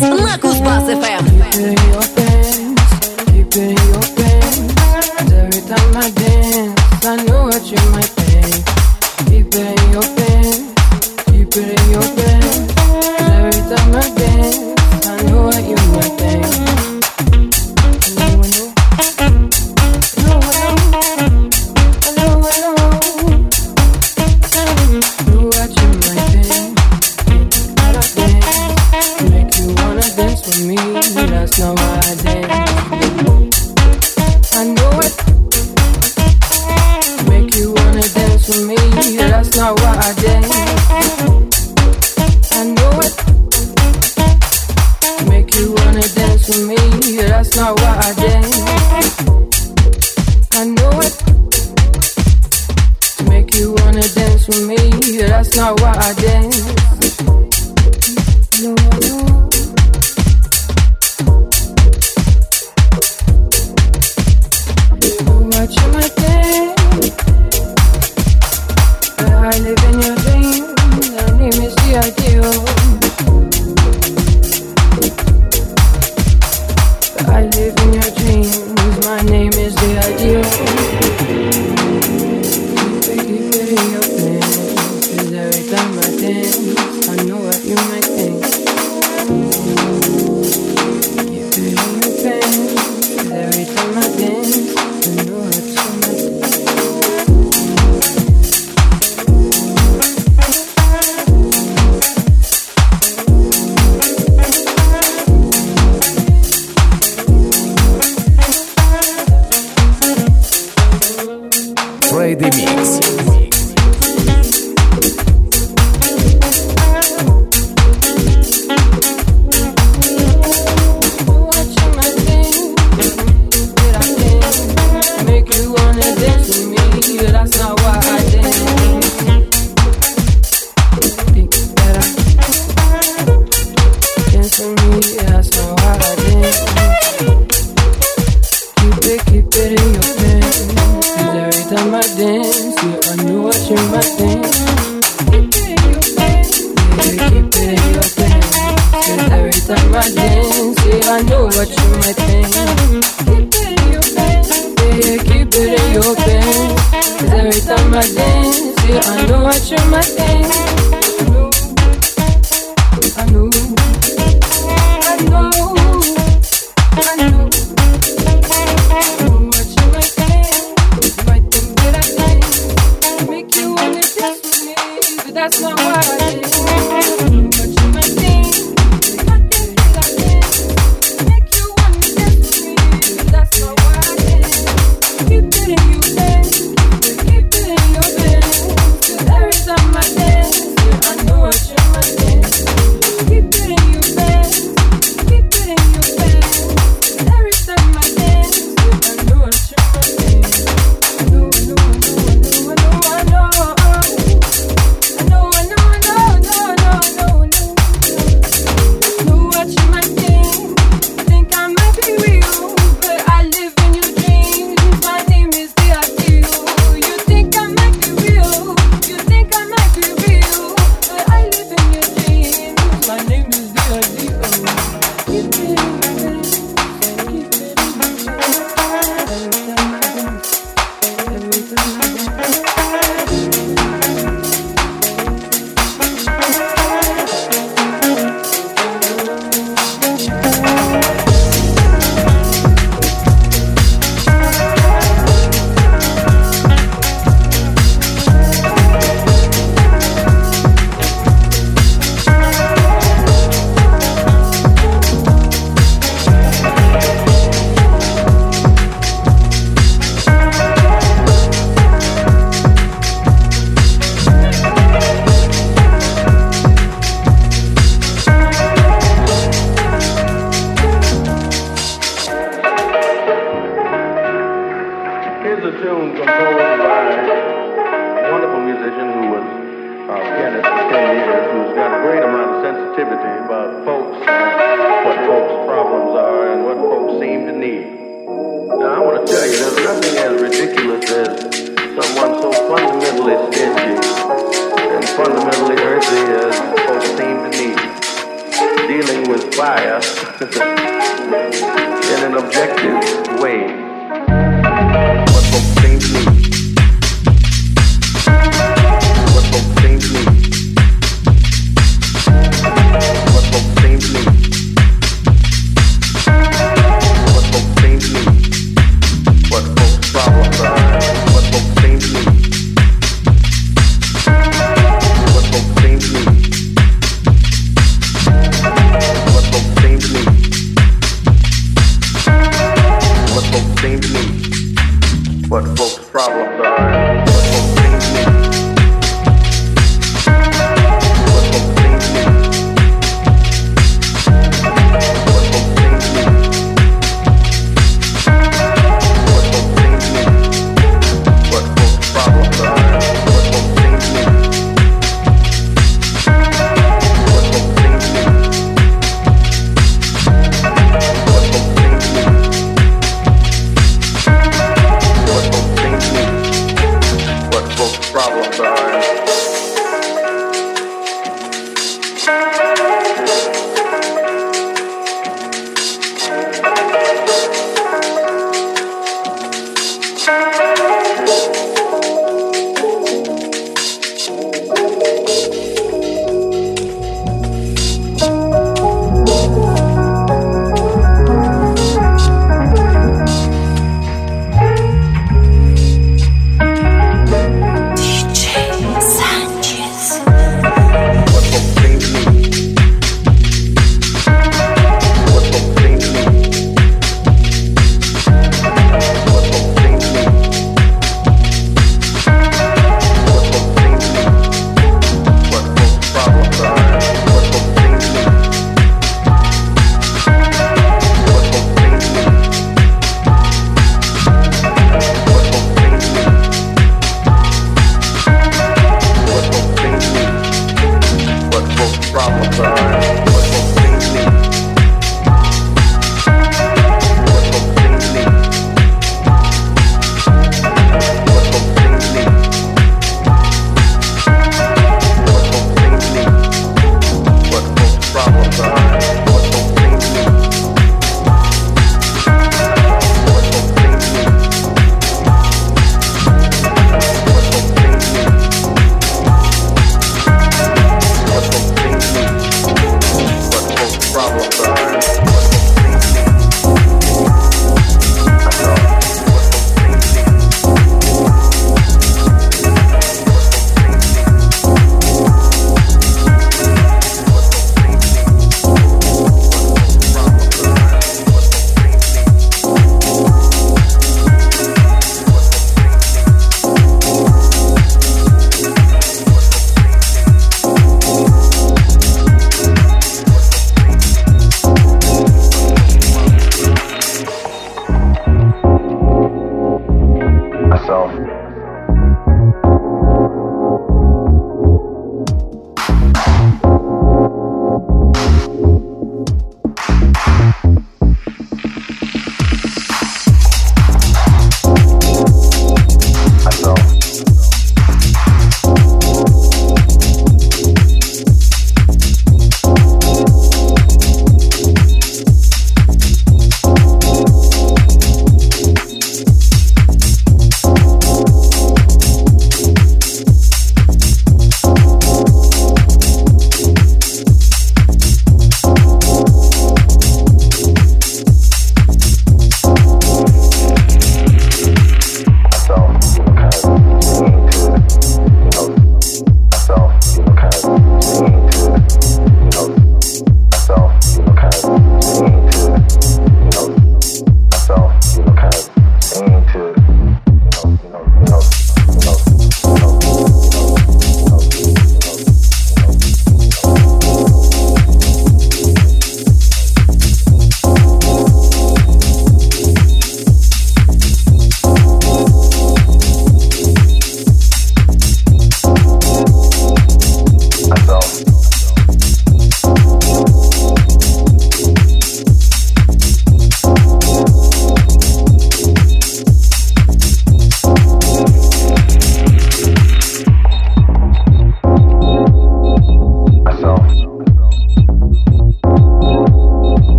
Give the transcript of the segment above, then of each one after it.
Look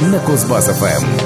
на Кузбасс-ФМ.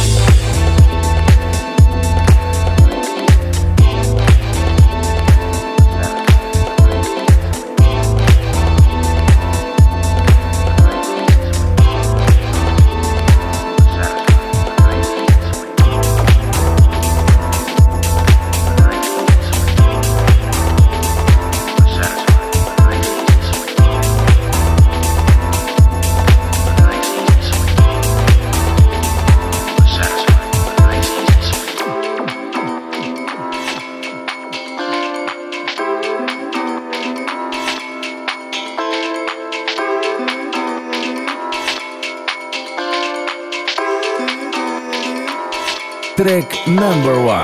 Number one.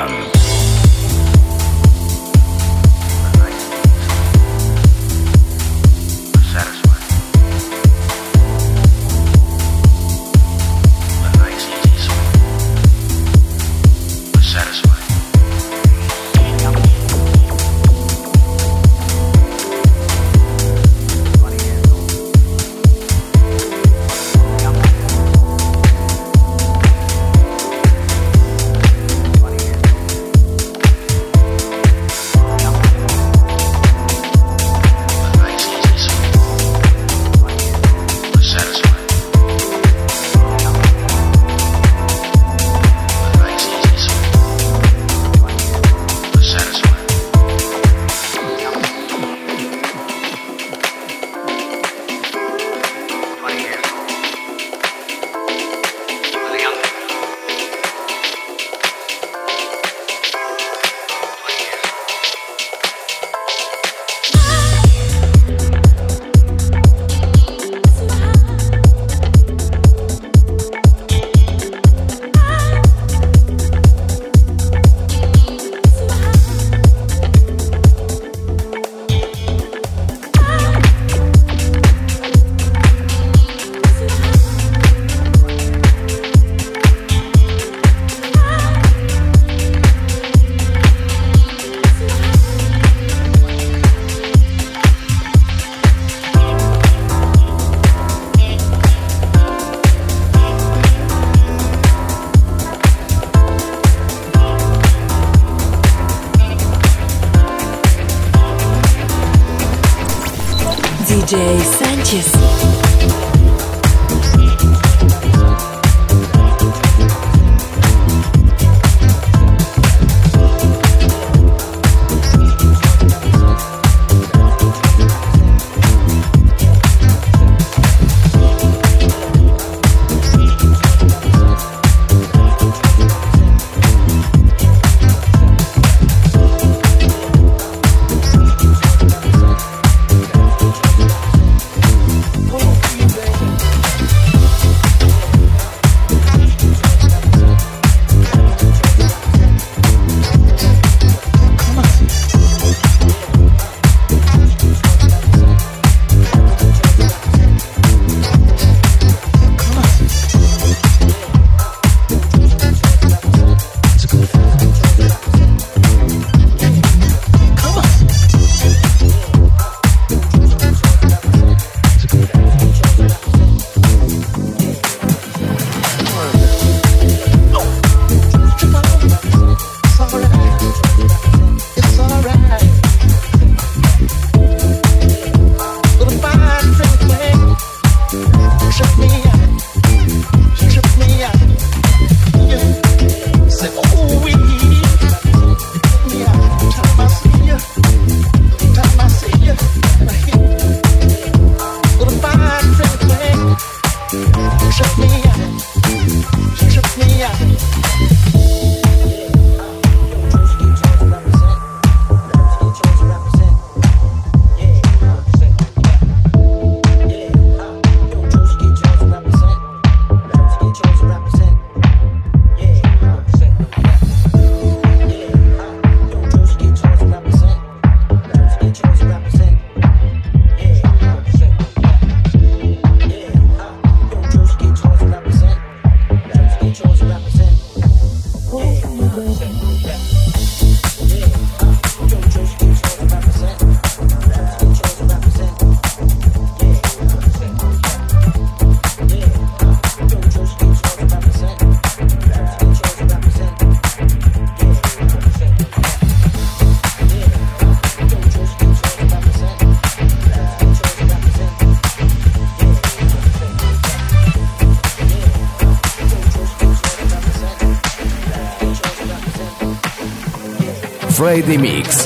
Friday Mix.